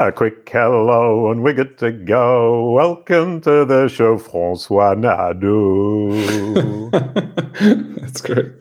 A quick hello and we're good to go. Welcome to the show, Francois Nadeau. That's great.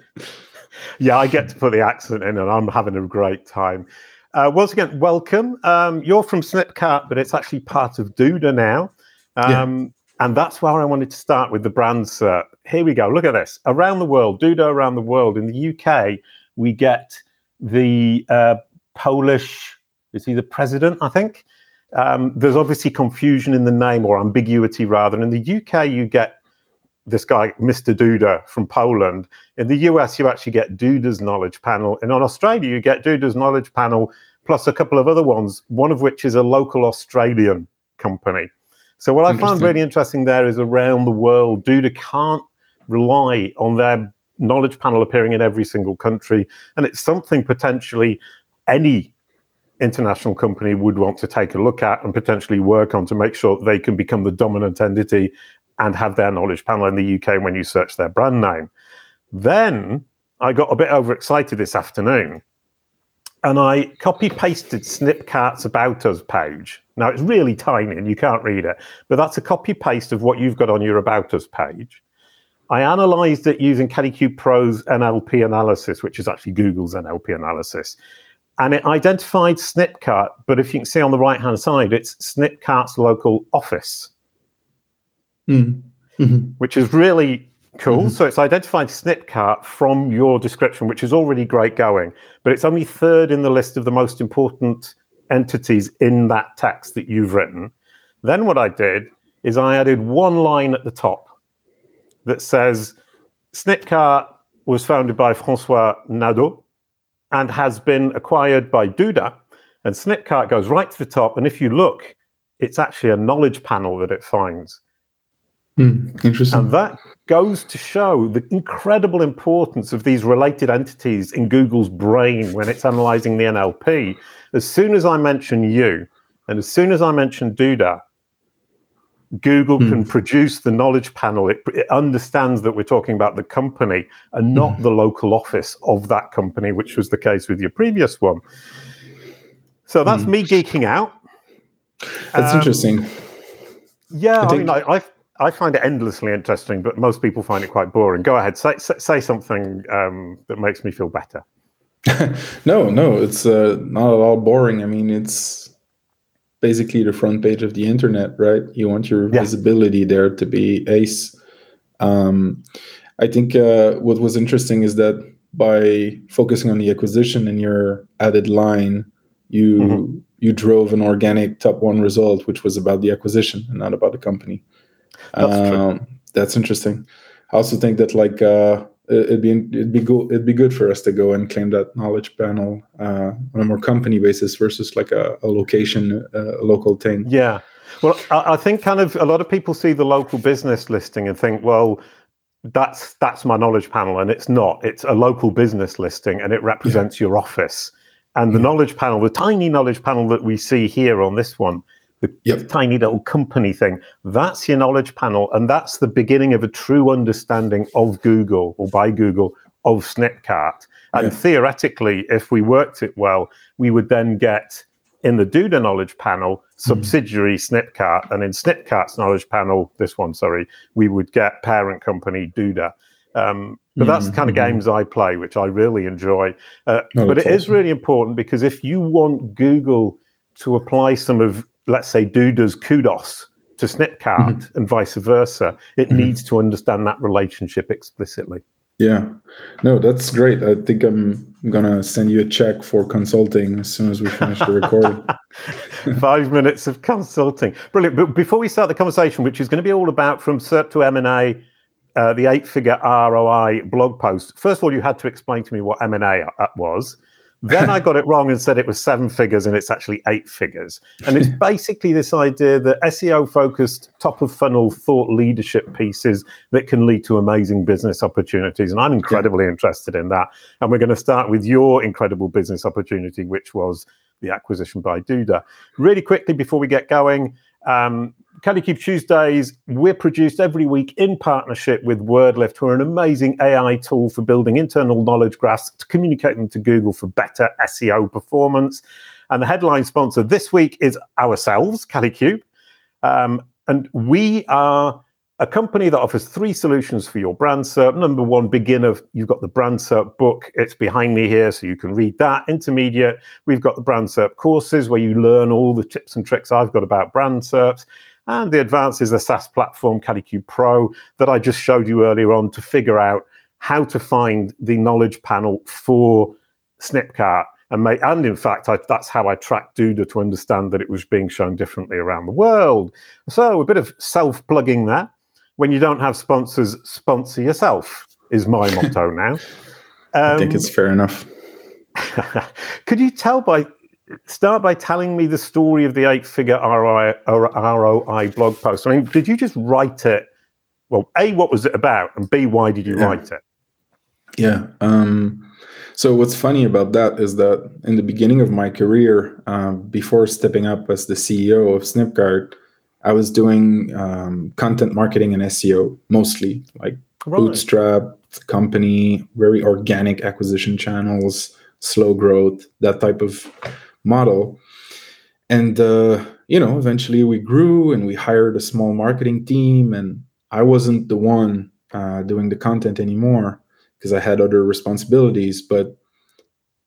Yeah, I get to put the accent in and I'm having a great time. Uh, once again, welcome. Um, you're from Snipcart, but it's actually part of Duda now. Um, yeah. And that's where I wanted to start with the brand SERP. Here we go. Look at this. Around the world, Duda around the world. In the UK, we get the uh, Polish is he the president? I think. Um, there's obviously confusion in the name or ambiguity rather. In the UK, you get this guy, Mr. Duda from Poland. In the US, you actually get Duda's Knowledge Panel. And on Australia, you get Duda's Knowledge Panel plus a couple of other ones, one of which is a local Australian company. So, what I found really interesting there is around the world, Duda can't rely on their knowledge panel appearing in every single country. And it's something potentially any international company would want to take a look at and potentially work on to make sure they can become the dominant entity and have their knowledge panel in the UK when you search their brand name. Then I got a bit overexcited this afternoon and I copy pasted Snipcart's About Us page. Now it's really tiny and you can't read it, but that's a copy paste of what you've got on your About Us page. I analyzed it using Kalicube Pro's NLP analysis, which is actually Google's NLP analysis and it identified Snipcart, but if you can see on the right hand side, it's Snipcart's local office, mm. mm-hmm. which is really cool. Mm-hmm. So it's identified Snipcart from your description, which is already great going, but it's only third in the list of the most important entities in that text that you've written. Then what I did is I added one line at the top that says Snipcart was founded by Francois Nadeau and has been acquired by Duda. And Snipcart goes right to the top. And if you look, it's actually a knowledge panel that it finds. Mm, interesting. And that goes to show the incredible importance of these related entities in Google's brain when it's analyzing the NLP. As soon as I mention you, and as soon as I mention Duda, Google mm. can produce the knowledge panel. It, it, understands that we're talking about the company and not mm. the local office of that company, which was the case with your previous one. So that's mm. me geeking out. That's um, interesting. Yeah, I, think... Mean, I, I, I, find it endlessly interesting, but most people find it quite boring. Go ahead, say say, say something um, that makes me feel better. no, no, it's uh, not at all boring. I mean, it's basically the front page of the internet, right? You want your yeah. visibility there to be ace. Um, I think uh, what was interesting is that by focusing on the acquisition in your added line, you mm-hmm. you drove an organic top one result, which was about the acquisition and not about the company. That's, um, that's interesting. I also think that like uh, it'd be it'd be good it'd be good for us to go and claim that knowledge panel uh, on a more company basis versus like a, a location uh, a local thing yeah well I, I, think kind of a lot of people see the local business listing and think well that's that's my knowledge panel and it's not it's a local business listing and it represents yeah. your office and the mm-hmm. knowledge panel the tiny knowledge panel that we see here on this one the yep. tiny little company thing. That's your knowledge panel, and that's the beginning of a true understanding of Google or by Google of Snipcart. And yeah. theoretically, if we worked it well, we would then get in the Duda knowledge panel subsidiary mm. Snipcart, and in Snipcart's knowledge panel, this one, sorry, we would get parent company Duda. Um, but mm-hmm. that's the kind of mm-hmm. games I play, which I really enjoy. Uh, no, but it awesome. is really important because if you want Google to apply some of let's say, Duda's kudos to Snipcart mm-hmm. and vice versa. It mm-hmm. needs to understand that relationship explicitly. Yeah, no, that's great. I think I'm gonna send you a check for consulting as soon as we finish the recording. Five minutes of consulting, brilliant. But before we start the conversation, which is going to be all about from SERP to M and A, uh, the eight-figure ROI blog post. First of all, you had to explain to me what M and A uh, was. Then I got it wrong and said it was seven figures and it's actually eight figures. And it's basically this idea that SEO focused top of funnel thought leadership pieces that can lead to amazing business opportunities. And I'm incredibly yeah. interested in that. And we're going to start with your incredible business opportunity, which was the acquisition by Duda. Really quickly before we get going, um, Kalicube Tuesdays, we're produced every week in partnership with Wordlift, who are an amazing AI tool for building internal knowledge graphs to communicate them to Google for better SEO performance. And the headline sponsor this week is ourselves, Kalicube. Um, and we are a company that offers three solutions for your brand SERP. Number one, beginner, you've got the brand SERP book. It's behind me here, so you can read that. Intermediate, we've got the brand SERP courses where you learn all the tips and tricks I've got about brand SERPs. And the advanced is a SaaS platform, Kalicube Pro, that I just showed you earlier on to figure out how to find the knowledge panel for Snipcart and and in fact, I, that's how I tracked Duda to understand that it was being shown differently around the world. So a bit of self-plugging there when you don't have sponsors, sponsor yourself is my motto now. Um, I think it's fair enough. could you tell by start by telling me the story of the eight-figure ROI, ROI blog post? I mean, did you just write it? Well, a, what was it about, and b, why did you yeah. write it? Yeah. Um, so what's funny about that is that in the beginning of my career, um, before stepping up as the CEO of Snipcart, I was doing um, content marketing and SEO mostly, like right. bootstrap company, very organic acquisition channels, slow growth, that type of model. And uh, you know, eventually we grew and we hired a small marketing team, and I wasn't the one uh, doing the content anymore because I had other responsibilities. But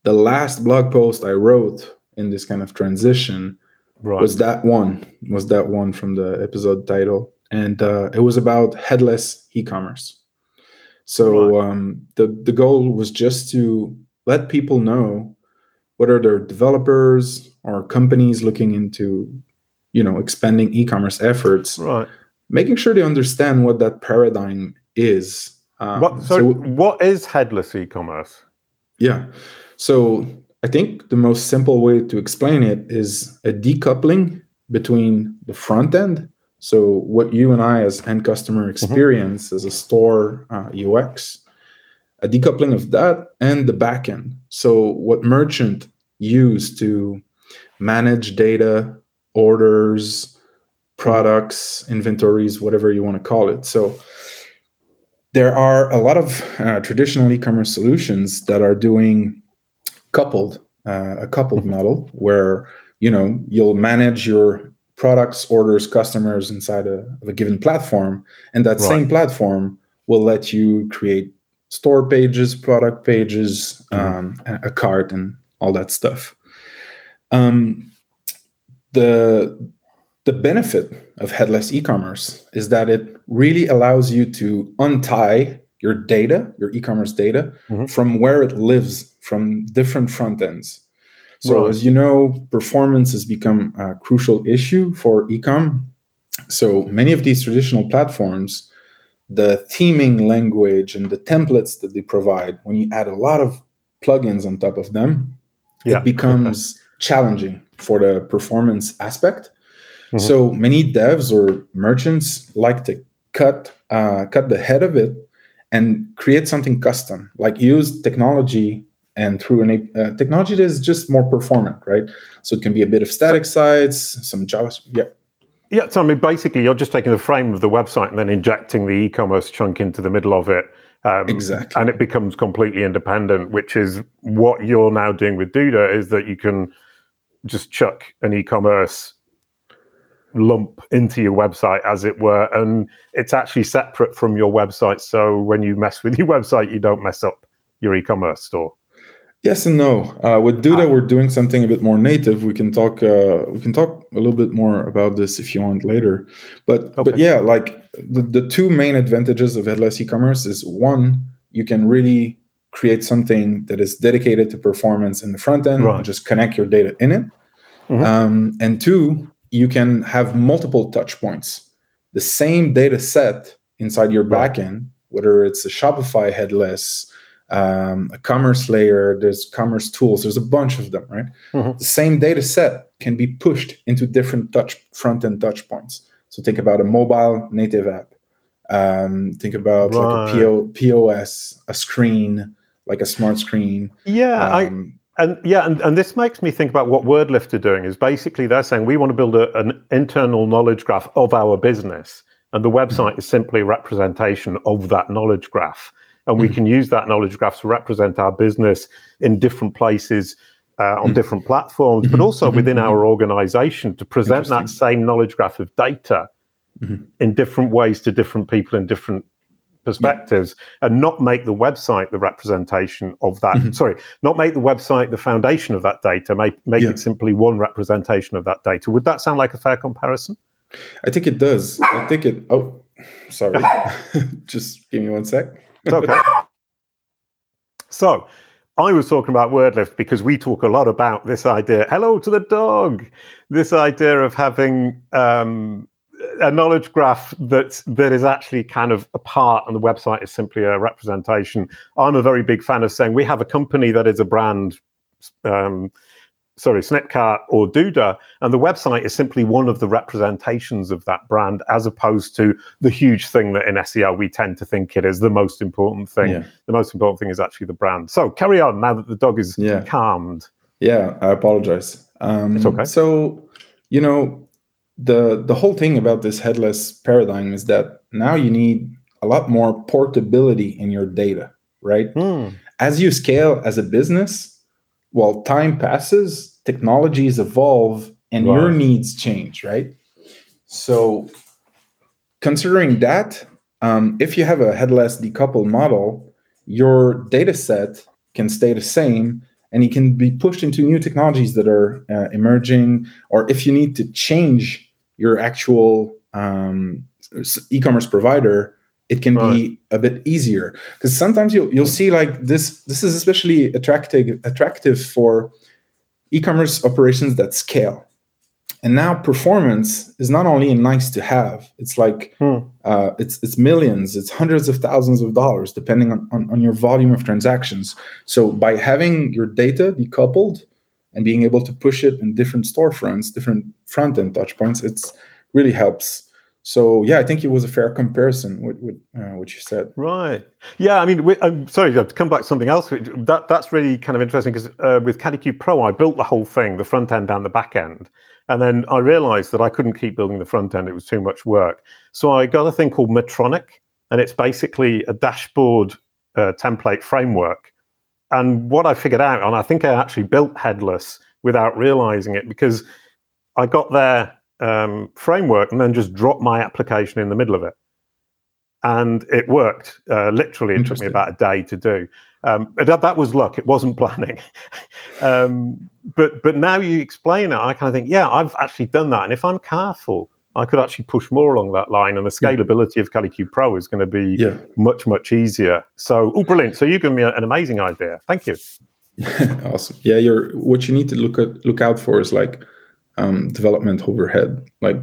the last blog post I wrote in this kind of transition right. was that one was that one from the episode title. And uh, it was about headless e-commerce. So right. um, the the goal was just to let people know whether they're developers or companies looking into you know expanding e-commerce efforts. Right. Making sure they understand what that paradigm is um, what, so, so what is headless e-commerce? Yeah. So I think the most simple way to explain it is a decoupling between the front end. So, what you and I, as end customer, mm-hmm. experience mm-hmm. as a store uh, UX, a decoupling of that and the back end. So, what merchant use to manage data, orders, products, inventories, whatever you want to call it. So, there are a lot of uh, traditional e-commerce solutions that are doing coupled uh, a coupled mm-hmm. model where you know you'll manage your products orders customers inside a, of a given platform and that right. same platform will let you create store pages product pages mm-hmm. um, a cart and all that stuff um, the the benefit of headless e-commerce is that it really allows you to untie your data, your e-commerce data, mm-hmm. from where it lives from different front ends. So right. as you know, performance has become a crucial issue for ecom. So many of these traditional platforms, the theming language and the templates that they provide, when you add a lot of plugins on top of them, yeah. it becomes challenging for the performance aspect. Mm-hmm. So many devs or merchants like to cut uh, cut the head of it and create something custom, like use technology and through an uh, technology that is just more performant, right? So it can be a bit of static sites, some JavaScript. Yeah. Yeah, so I mean, basically, you're just taking the frame of the website and then injecting the e-commerce chunk into the middle of it. Um, exactly. And it becomes completely independent, which is what you're now doing with Duda, is that you can just chuck an e-commerce lump into your website, as it were, and it's actually separate from your website. So when you mess with your website, you don't mess up your e-commerce store. Yes and no. Uh, with Duda, we're doing something a bit more native. We can talk. Uh, we can talk a little bit more about this if you want later. But okay. but yeah, like the, the two main advantages of headless e-commerce is one, you can really create something that is dedicated to performance in the front end right. and just connect your data in it. Mm-hmm. Um, and two, you can have multiple touch points. The same data set inside your backend, whether it's a Shopify headless, um, a commerce layer, there's commerce tools, there's a bunch of them, right? Mm-hmm. The same data set can be pushed into different touch front end touch points. So think about a mobile native app. Um, think about right. like a PO, POS, a screen, like a smart screen. Yeah, um, and yeah, and, and this makes me think about what WordLift are doing is basically they're saying we want to build a, an internal knowledge graph of our business. And the website is simply a representation of that knowledge graph. And we mm-hmm. can use that knowledge graph to represent our business in different places uh, on mm. different platforms, but also mm-hmm. within our organization to present that same knowledge graph of data in different ways to different people in different perspectives yeah. and not make the website the representation of that mm-hmm. sorry not make the website the foundation of that data make make yeah. it simply one representation of that data would that sound like a fair comparison i think it does i think it oh sorry just give me one sec okay so I was talking about WordLift because we talk a lot about this idea. Hello to the dog. This idea of having um, a knowledge graph that that is actually kind of a part, and the website is simply a representation. I'm a very big fan of saying we have a company that is a brand. Um, sorry, Snipcart or Duda, and the website is simply one of the representations of that brand, as opposed to the huge thing that in SEO we tend to think it is the most important thing. Yeah. The most important thing is actually the brand. So carry on now that the dog is yeah. calmed. Yeah, I apologize. Um, it's okay. So, you know, the the whole thing about this headless paradigm is that now you need a lot more portability in your data, right? Mm. As you scale as a business, while time passes, technologies evolve and your needs change, right? So, considering that, um, if you have a headless decoupled model, your data set can stay the same and it can be pushed into new technologies that are uh, emerging. Or if you need to change your actual um, e-commerce provider, it can right. be a bit easier because sometimes you'll you'll see like this. This is especially attractive attractive for e-commerce operations that scale. And now performance is not only a nice to have; it's like hmm. uh, it's it's millions, it's hundreds of thousands of dollars, depending on, on, on your volume of transactions. So by having your data decoupled, and being able to push it in different storefronts, different front end touch points, it's really helps. So yeah, I think it was a fair comparison with, with uh, what you said. Right. Yeah. I mean, I'm sorry to come back to something else. That that's really kind of interesting because uh, with Kalicube Pro, I built the whole thing, the front end and the back end, and then I realized that I couldn't keep building the front end; it was too much work. So I got a thing called Metronic, and it's basically a dashboard uh, template framework and what I figured out, and I think I actually built headless without realizing it because I got their um, framework and then just dropped my application in the middle of it. And it worked. Uh, literally, it took me about a day to do. Um, that, that was luck. It wasn't planning. um, but but now you explain it, I kind of think, yeah, I've actually done that. And if I'm careful, I could actually push more along that line, and the scalability of Kalicube Pro is going to be yeah. much much easier. So, oh, brilliant! So you give me an amazing idea. Thank you. awesome. Yeah, you're what you need to look at look out for is like um, development overhead. Like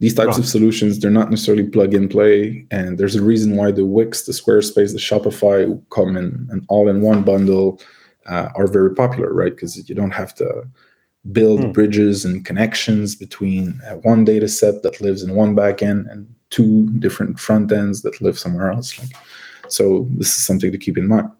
these types right. of solutions, they're not necessarily plug and play, and there's a reason why the Wix, the Squarespace, the Shopify come in an all-in-one bundle uh, are very popular, right? Because you don't have to build mm. bridges and connections between uh, one data set that lives in one backend and two different front ends that live somewhere else. Like, so this is something to keep in mind.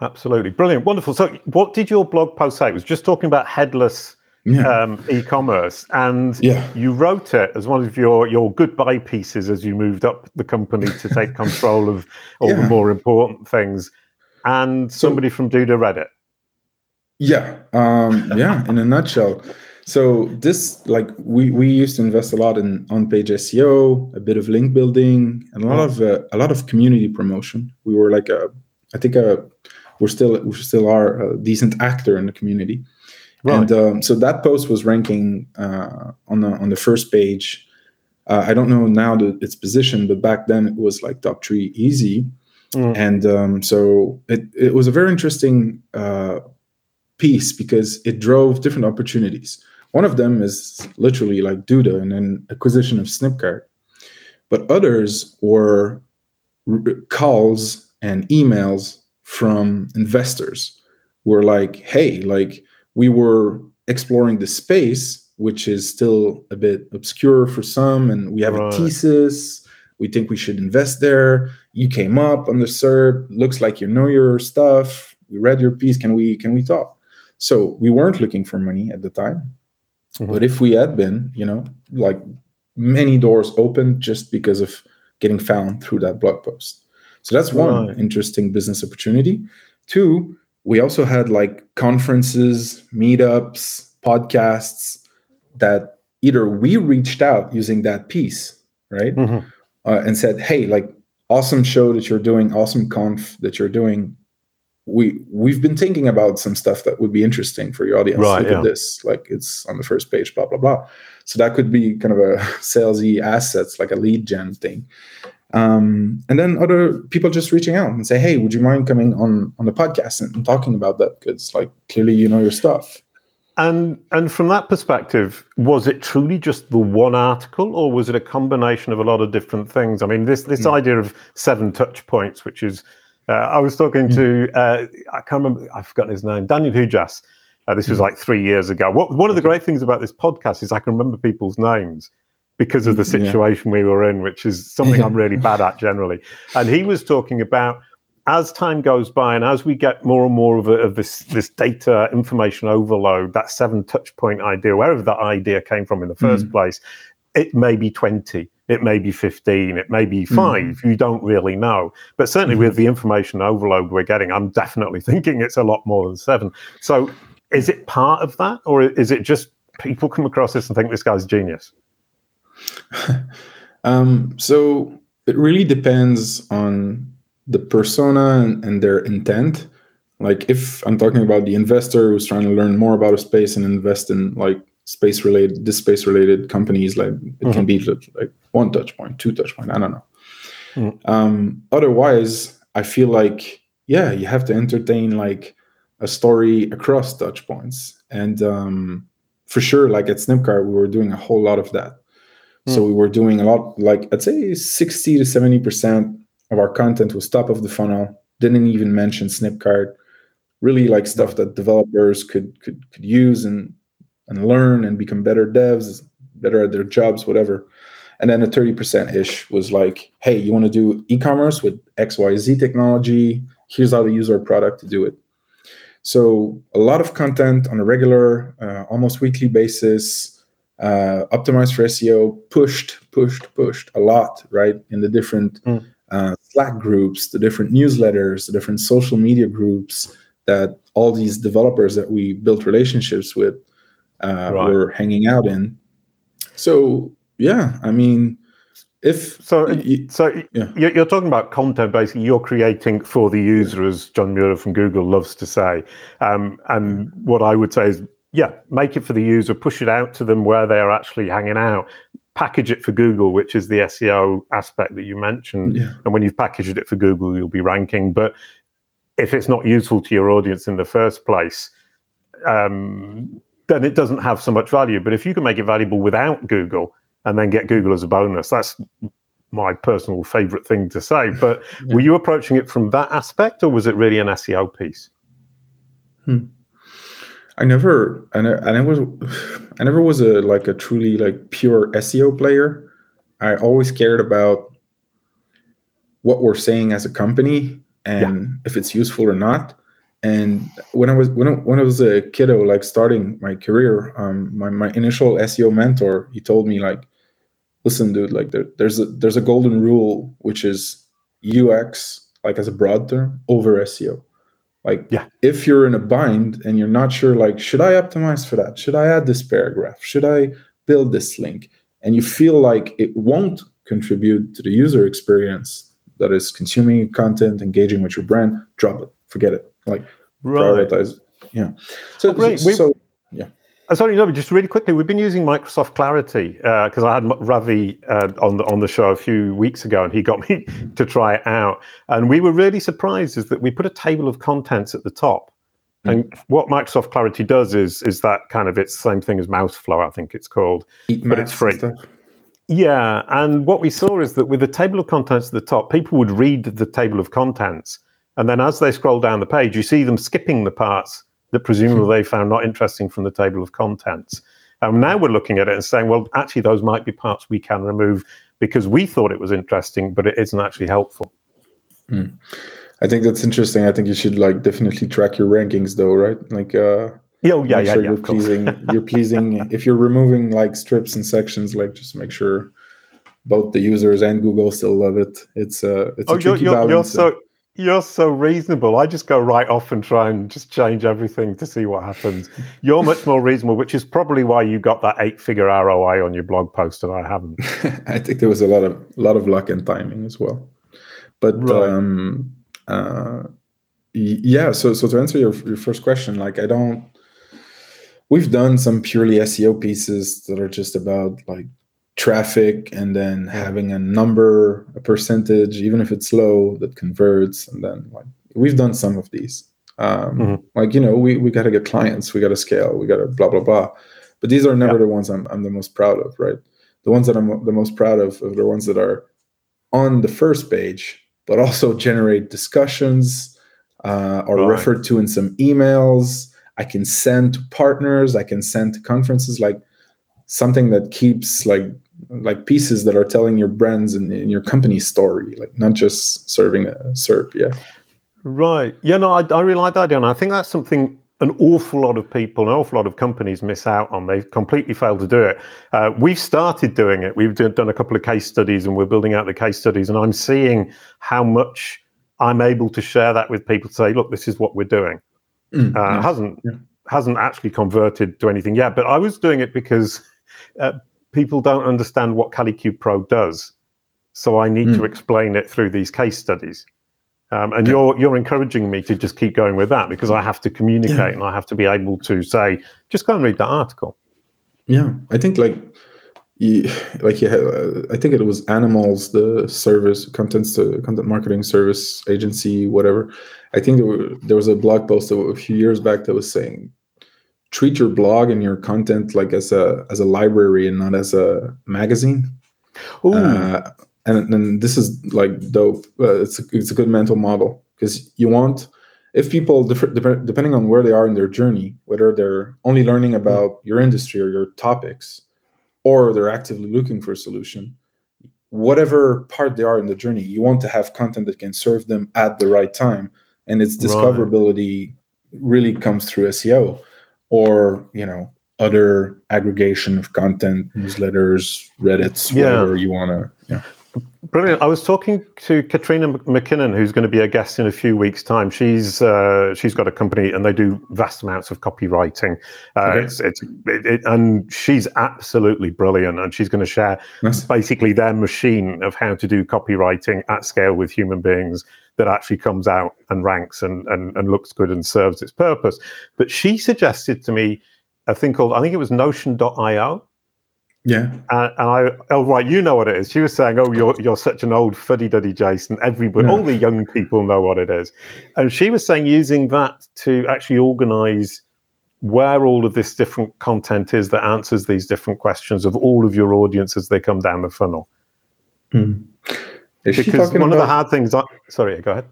Absolutely brilliant, wonderful. So, what did your blog post say? It was just talking about headless yeah. um, e-commerce, and yeah. you wrote it as one of your your goodbye pieces as you moved up the company to take control of all yeah. the more important things. And somebody so, from Duda read it. Yeah, um, yeah. In a nutshell, so this like we we used to invest a lot in on-page SEO, a bit of link building, and a lot of uh, a lot of community promotion. We were like a, I think a, we're still we still are a decent actor in the community, right. and um, so that post was ranking uh, on the on the first page. Uh, I don't know now that its position, but back then it was like top three easy, mm. and um, so it it was a very interesting uh, piece because it drove different opportunities. One of them is literally like Duda and an acquisition of Snipcart. But others were calls and emails from investors who were like, hey, like we were exploring the space, which is still a bit obscure for some, and we have right. a thesis. We think we should invest there. You came up on the SERP. Looks like you know your stuff. We read your piece. Can we can we talk? So we weren't looking for money at the time. Mm-hmm. But if we had been, you know, like many doors opened just because of getting found through that blog post. So that's one right. interesting business opportunity. Two, we also had like conferences, meetups, podcasts that either we reached out using that piece, right? Mm-hmm. Uh, and said, hey, like, awesome show that you're doing, awesome conf that you're doing. We we've been thinking about some stuff that would be interesting for your audience. Right, Look yeah. at this, like it's on the first page, blah blah blah. So that could be kind of a salesy assets, like a lead gen thing. Um, and then other people just reaching out and say, "Hey, would you mind coming on on the podcast and, and talking about that? Because like clearly you know your stuff." And and from that perspective, was it truly just the one article, or was it a combination of a lot of different things? I mean, this this mm. idea of seven touch points, which is, uh, I was talking mm. to, uh, I can't remember, I've forgotten his name, Daniel Hujas. Uh, this was hmm. like three years ago. What, one of the great things about this podcast is I can remember people's names because of the situation yeah. we were in, which is something I'm really bad at generally. And he was talking about as time goes by and as we get more and more of, a, of, this this data information overload, that seven touch point idea, wherever that idea came from in the first mm. place, it may be 20, it may be 15, it may be hmm. five. Mm. You don't really know. But certainly mm. with the information overload we're getting, I'm definitely thinking it's a lot more than seven. So is it part of that, or is it just people come across this and think this guy's genius? um, so it really depends on the persona and, and, their intent like if i'm talking about the investor who's trying to learn more about a space and invest in like space related this space related companies like it mm-hmm. can be like one touch point two touch point i don't know mm-hmm. um, otherwise i feel like yeah you have to entertain like a story across touch points and um, for sure like at snipcart we were doing a whole lot of that mm. so we were doing a lot like i'd say 60 to 70 percent of our content was top of the funnel. Didn't even mention Snipcart. Really like stuff that developers could could could use and and learn and become better devs, better at their jobs, whatever. And then a 30% ish was like, hey, you want to do e-commerce with XYZ technology? Here's how to use our product to do it. So a lot of content on a regular, uh, almost weekly basis, uh, optimized for SEO, pushed, pushed, pushed a lot, right? In the different mm uh, Slack groups, the different newsletters, the different social media groups that all these developers that we built relationships with uh, right. were hanging out in. So yeah, I mean, if so, so yeah. you're talking about content. Basically, you're creating for the user, as John Mueller from Google loves to say. Um, and what I would say is, yeah, make it for the user, push it out to them where they are actually hanging out package it for Google, which is the SEO aspect that you mentioned. Yeah. And when you've packaged it for Google, you'll be ranking. But if it's not useful to your audience in the first place, um, then it doesn't have so much value. But if you can make it valuable without Google and then get Google as a bonus, that's my personal favorite thing to say. But were you approaching it from that aspect or was it really an SEO piece? Hmm. I never, I, ne- I never, I never was a like a truly like pure SEO player. I always cared about what we're saying as a company and yeah. if it's useful or not. And when I was when I, when I was a kiddo, like starting my career, um, my my initial SEO mentor, he told me like, listen, dude, like there, there's a there's a golden rule which is UX, like as a broad term, over SEO. Like, yeah. if you're in a bind and you're not sure, like, should I optimize for that? Should I add this paragraph? Should I build this link? And you feel like it won't contribute to the user experience that is consuming content, engaging with your brand, drop it, forget it. Like, right. prioritize. Yeah. So, oh, so yeah. Uh, sorry, no, just really quickly, we've been using Microsoft Clarity because uh, I had Ravi uh, on the on the show a few weeks ago, and he got me to try it out. And we were really surprised is that we put a table of contents at the top. Mm. And what Microsoft Clarity does is is that kind of it's the same thing as Mouseflow, I think it's called, Eat but it's free. Yeah, and what we saw is that with the table of contents at the top, people would read the table of contents, and then as they scroll down the page, you see them skipping the parts that presumably hmm. they found not interesting from the table of contents. And now we're looking at it and saying, well, actually, those might be parts we can remove because we thought it was interesting, but it isn't actually helpful. Mm. I think that's interesting. I think you should like definitely track your rankings, though, right? Like, uh, oh, yeah, yeah, sure yeah, you're pleasing. you're pleasing. If you're removing like strips and sections, like just make sure both the users and Google still love it. It's uh, it's oh, a tricky you're, balance. You're so You're so reasonable. I just go right off and try and just change everything to see what happens. You're much more reasonable, which is probably why you got that eight-figure ROI on your blog post, and I haven't. I think there was a lot of lot of luck and timing as well. But right. um, uh, yeah, so so to answer your your first question, like I don't. We've done some purely SEO pieces that are just about like traffic and then having a number, a percentage, even if it's low, that converts. And then like we've done some of these. Um, mm-hmm. Like you know, we we got to get clients, we got to scale, we got to blah blah blah. But these are never yeah. the ones I'm I'm the most proud of, right? The ones that I'm the most proud of are the ones that are on the first page, but also generate discussions uh, or right. referred to in some emails. I can send to partners. I can send to conferences. Like something that keeps like like pieces that are telling your brands and, and your company story, like not just serving a SERP. Yeah. Right. Yeah. No, I, I really like that idea, and I think that's something an awful lot of people, an awful lot of companies miss out on. They've completely failed to do it. Uh, we've started doing it. We've done a couple of case studies, and we're building out the case studies. And I'm seeing how much I'm able to share that with people. To say, look, this is what we're doing. Mm, uh. Hasn't yeah. hasn't actually converted to anything yet, but I was doing it because uh, people don't understand what Kalicube Pro does. So I need mm. to hmm. explain it through these case studies. Um, and you're you're encouraging me to just keep going with that because I have to communicate yeah. and I have to be able to say, just go and read that article. Yeah, I think like you, like yeah, I think it was Animalz, the service content content marketing service agency, whatever. I think there, were, there was a blog post a few years back that was saying treat your blog and your content like as a as a library and not as a magazine. Uh, and, and this is like dope. Uh, it's a, it's a good mental model because you want if people def- depending on where they are in their journey, whether they're only learning about your industry or your topics, or they're actively looking for a solution, whatever part they are in the journey, you want to have content that can serve them at the right time, and its discoverability right. really comes through SEO or you know other aggregation of content, newsletters, Reddits, yeah. whatever you want to. Yeah. Brilliant. I was talking to Katrina McKinnon, who's going to be a guest in a few weeks' time. She's uh, she's got a company and they do vast amounts of copywriting. Uh, okay. It's, it's it, it, and she's absolutely brilliant. And she's going to share nice. basically their machine of how to do copywriting at scale with human beings that actually comes out and ranks and, and, and looks good and serves its purpose. But she suggested to me a thing called I think it was Notion.io yeah. And I, oh, right, you know what it is. She was saying, oh, you're, you're such an old fuddy duddy, Jason. Everybody, no. all the young people know what it is. And she was saying using that to actually organize where all of this different content is that answers these different questions of all of your audience as they come down the funnel. Mm. Because one about, of the hard things, I, sorry, go ahead.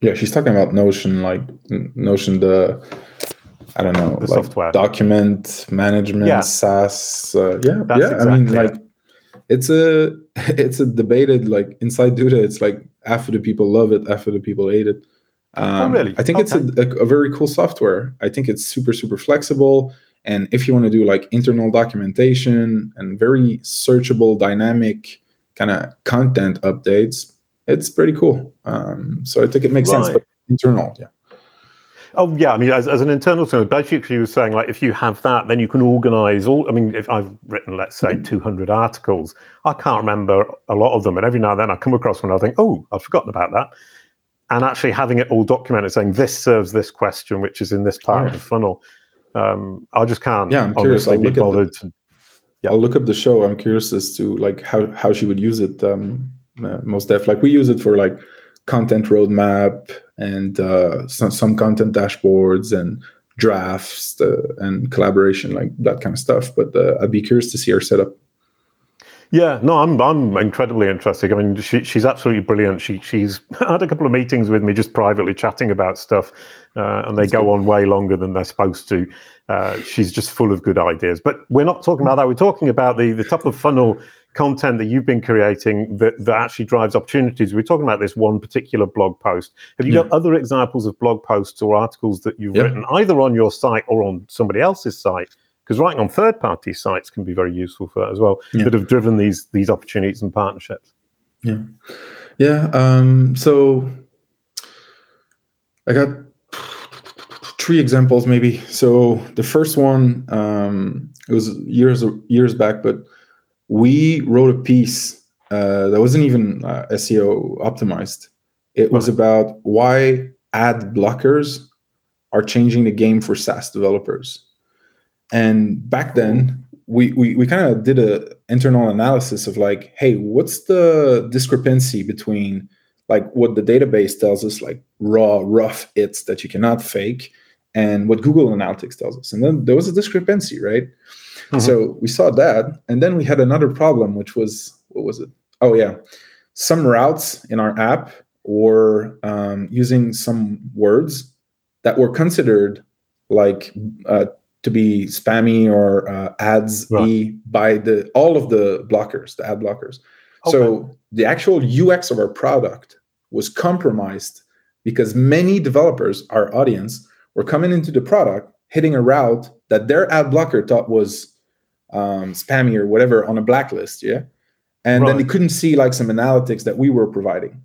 Yeah, she's talking about Notion, like Notion, the I don't know, the like software, document management, yeah. SaaS. Uh, yeah, That's yeah. Exactly I mean, like it's a it's a debated like inside Duda. It's like after the people love it, after the people hate it. Oh, um, oh, really? I think okay. it's a, a, a, very cool software. I think it's super super flexible. And if you want to do like internal documentation and very searchable, dynamic kind of content updates, it's pretty cool. Um, so I think it makes right. sense. But internal, yeah. Oh yeah, I mean, as, as an internal thing, basically, you were saying like if you have that, then you can organise all. I mean, if I've written, let's say, two hundred articles, I can't remember a lot of them, and every now and then I come across one, and I think, oh, I've forgotten about that, and actually having it all documented, saying this serves this question, which is in this part of the funnel. Um, I just can't. Yeah, I'm curious. I'll look, the, to, yeah. I'll look up the show. I'm curious as to like how how she would use it. Um, uh, most def like we use it for like content roadmap and uh, some, some content dashboards and drafts uh, and collaboration, like that kind of stuff. But uh, I'd be curious to see her setup. Yeah, no, I'm I'm incredibly interested. I mean, she, she's absolutely brilliant. She she's had a couple of meetings with me just privately chatting about stuff, uh, and they That's go good. on way longer than they're supposed to. Uh, she's just full of good ideas. But we're not talking about that. We're talking about the the top of funnel content that you've been creating that, that actually drives opportunities. We're talking about this one particular blog post. Have you yeah. got other examples of blog posts or articles that you've written either on your site or on somebody else's site? Because writing on third-party sites can be very useful for that as well. Yeah. That have driven these these opportunities and partnerships. Yeah, yeah. Um, so I got three examples maybe. So the first one, um, it was years years back, but we wrote a piece uh, that wasn't even uh, SEO optimized. It was about why ad blockers are changing the game for SaaS developers. And back then, we we, we kind of did a internal analysis of like, hey, what's the discrepancy between like what the database tells us, like raw, rough hits that you cannot fake, and what Google Analytics tells us. And then there was a discrepancy, right? Mm-hmm. So we saw that. And then we had another problem, which was what was it? Oh, yeah. Some routes in our app were um, using some words that were considered like uh, to be spammy or uh, ads right. by the all of the blockers, the ad blockers. Okay. So the actual UX of our product was compromised because many developers, our audience, were coming into the product hitting a route that their ad blocker thought was um, spammy or whatever on a blacklist, yeah, and right. then they couldn't see like some analytics that we were providing.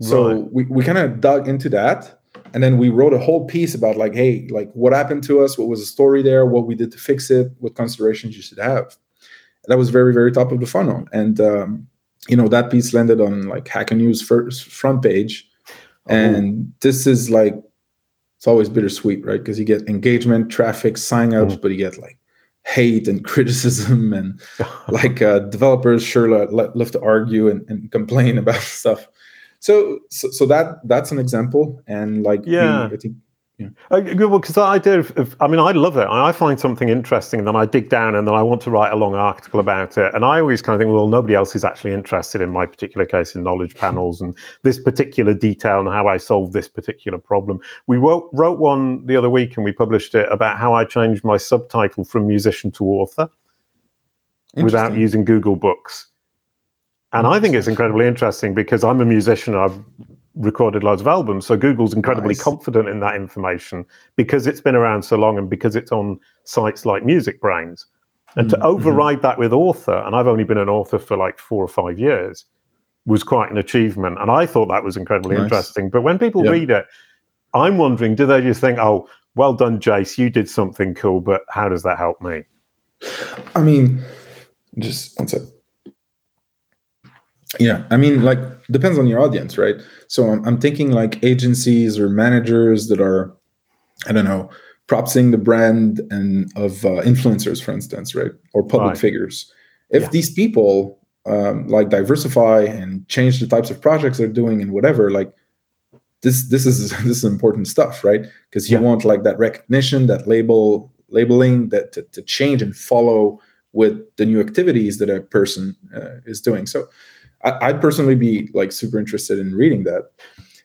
So right. we, we kind of dug into that and then we wrote a whole piece about like hey like what happened to us? What was the story there? What we did to fix it? What considerations you should have? And that was very very top of the funnel. And um, you know that piece landed on like hacker news first front page. Oh. and this is like it's always bittersweet right? Because you get engagement traffic sign-ups mm. but you get like hate and criticism and like uh, developers sure love to argue and, and complain about stuff so, so, so that that's an example and like yeah i think yeah. Uh, well, because I do. I mean, I love it. I find something interesting, and then I dig down, and then I want to write a long article about it. And I always kind of think, well, nobody else is actually interested in my particular case in knowledge panels and this particular detail and how I solved this particular problem. We wrote, wrote one the other week, and we published it about how I changed my subtitle from musician to author without using Google Books. And I think it's incredibly interesting because I'm a musician. I've recorded loads of albums. So Google's incredibly nice. confident in that information because it's been around so long and because it's on sites like MusicBrainz. And mm-hmm. to override that with author, and I've only been an author for like four or five years, was quite an achievement. And I thought that was incredibly nice. interesting. But when people read it, I'm wondering, do they just think, oh, well done, Jace, you did something cool, but how does that help me? I mean, just one second yeah i mean like depends on your audience right so i'm, I'm thinking like agencies or managers that are i don't know propsing the brand and of uh, influencers for instance right or public right. figures if yeah. these people um, like diversify and change the types of projects they're doing and whatever like this this is this is important stuff right because you yeah. want like that recognition that label labeling that to, to change and follow with the new activities that a person uh, is doing so I, would personally be like super interested in reading that.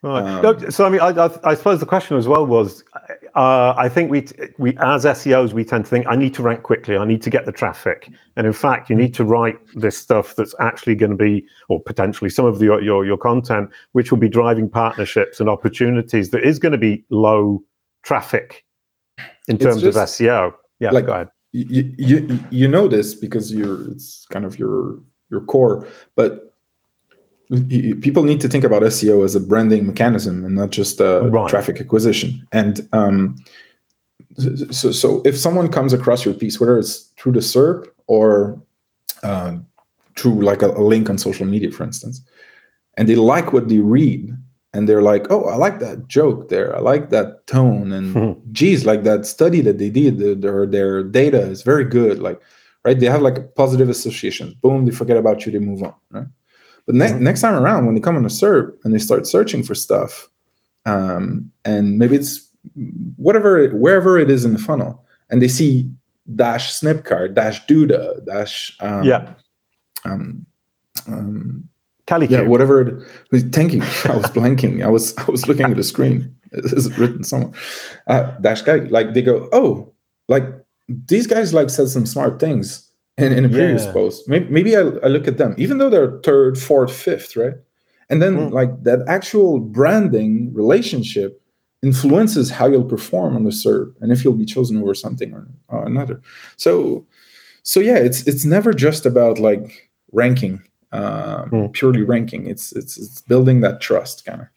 Right. Um, so I mean, I, I, I, suppose the question as well was, uh, I think we we as SEOs we tend to think I need to rank quickly, I need to get the traffic, and in fact, you need to write this stuff that's actually going to be, or potentially some of the, your your your content, which will be driving partnerships and opportunities that is going to be low traffic in terms just, of SEO. Yeah, like, go ahead. You, you you know this because you're it's kind of your your core, but people need to think about SEO as a branding mechanism and not just a right. traffic acquisition. And um, so, so if someone comes across your piece, whether it's through the SERP or uh, through like a, a, link on social media, for instance, and they like what they read, and they're like, "Oh, I like that joke there. I like that tone." And mm-hmm. geez, like that study that they did, their their data is very good. Like, right? They have like a positive association. Boom, they forget about you, they move on. Right? But ne- mm-hmm. next time around, when they come on a SERP and they start searching for stuff, um, and maybe it's whatever, wherever it is in the funnel, and they see dash snipcart, dash duda, dash um, yeah, um, um, Cali yeah, whatever. It, thank you. I was blanking. I was I was looking at the screen. Is it written somewhere? Uh, dash guy, like they go, oh, like these guys like said some smart things in, in a previous yeah. post. Maybe, maybe I, I, look at them, even though they're third, fourth, fifth, right? And then mm. like that actual branding relationship influences how you'll perform on the SERP and if you'll be chosen over something or, or another. So, so yeah, it's it's never just about like ranking, um, mm. purely ranking. It's it's it's building that trust kind of.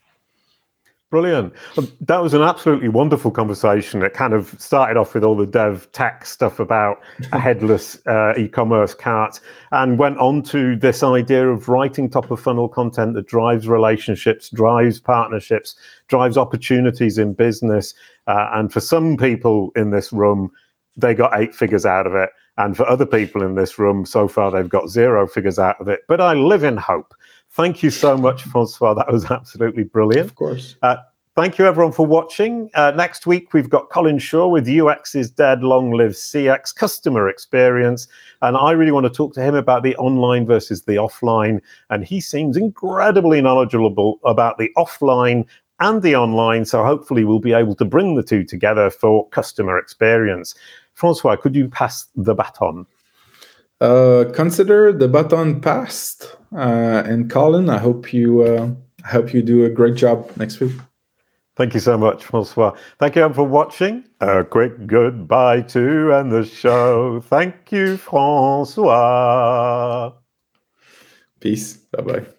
Brilliant. That was an absolutely wonderful conversation. It kind of started off with all the dev tech stuff about a headless uh, e commerce cart and went on to this idea of writing top of funnel content that drives relationships, drives partnerships, drives opportunities in business. Uh, and for some people in this room, they got eight figures out of it. And for other people in this room, so far they've got zero figures out of it. But I live in hope. Thank you so much, Francois. That was absolutely brilliant. Of course. Uh, thank you, everyone, for watching. Uh, next week, we've got Colin Shaw with UX is Dead, Long Live CX Customer Experience. And I really want to talk to him about the online versus the offline. And he seems incredibly knowledgeable about the offline and the online. So hopefully, we'll be able to bring the two together for customer experience. Francois, could you pass the baton? Uh, consider the baton passed. Uh, and Colin, I hope you uh, I hope you do a great job next week. Thank you so much, Francois. Thank you for watching. A quick goodbye to end the show. Thank you, Francois. Peace. Bye bye.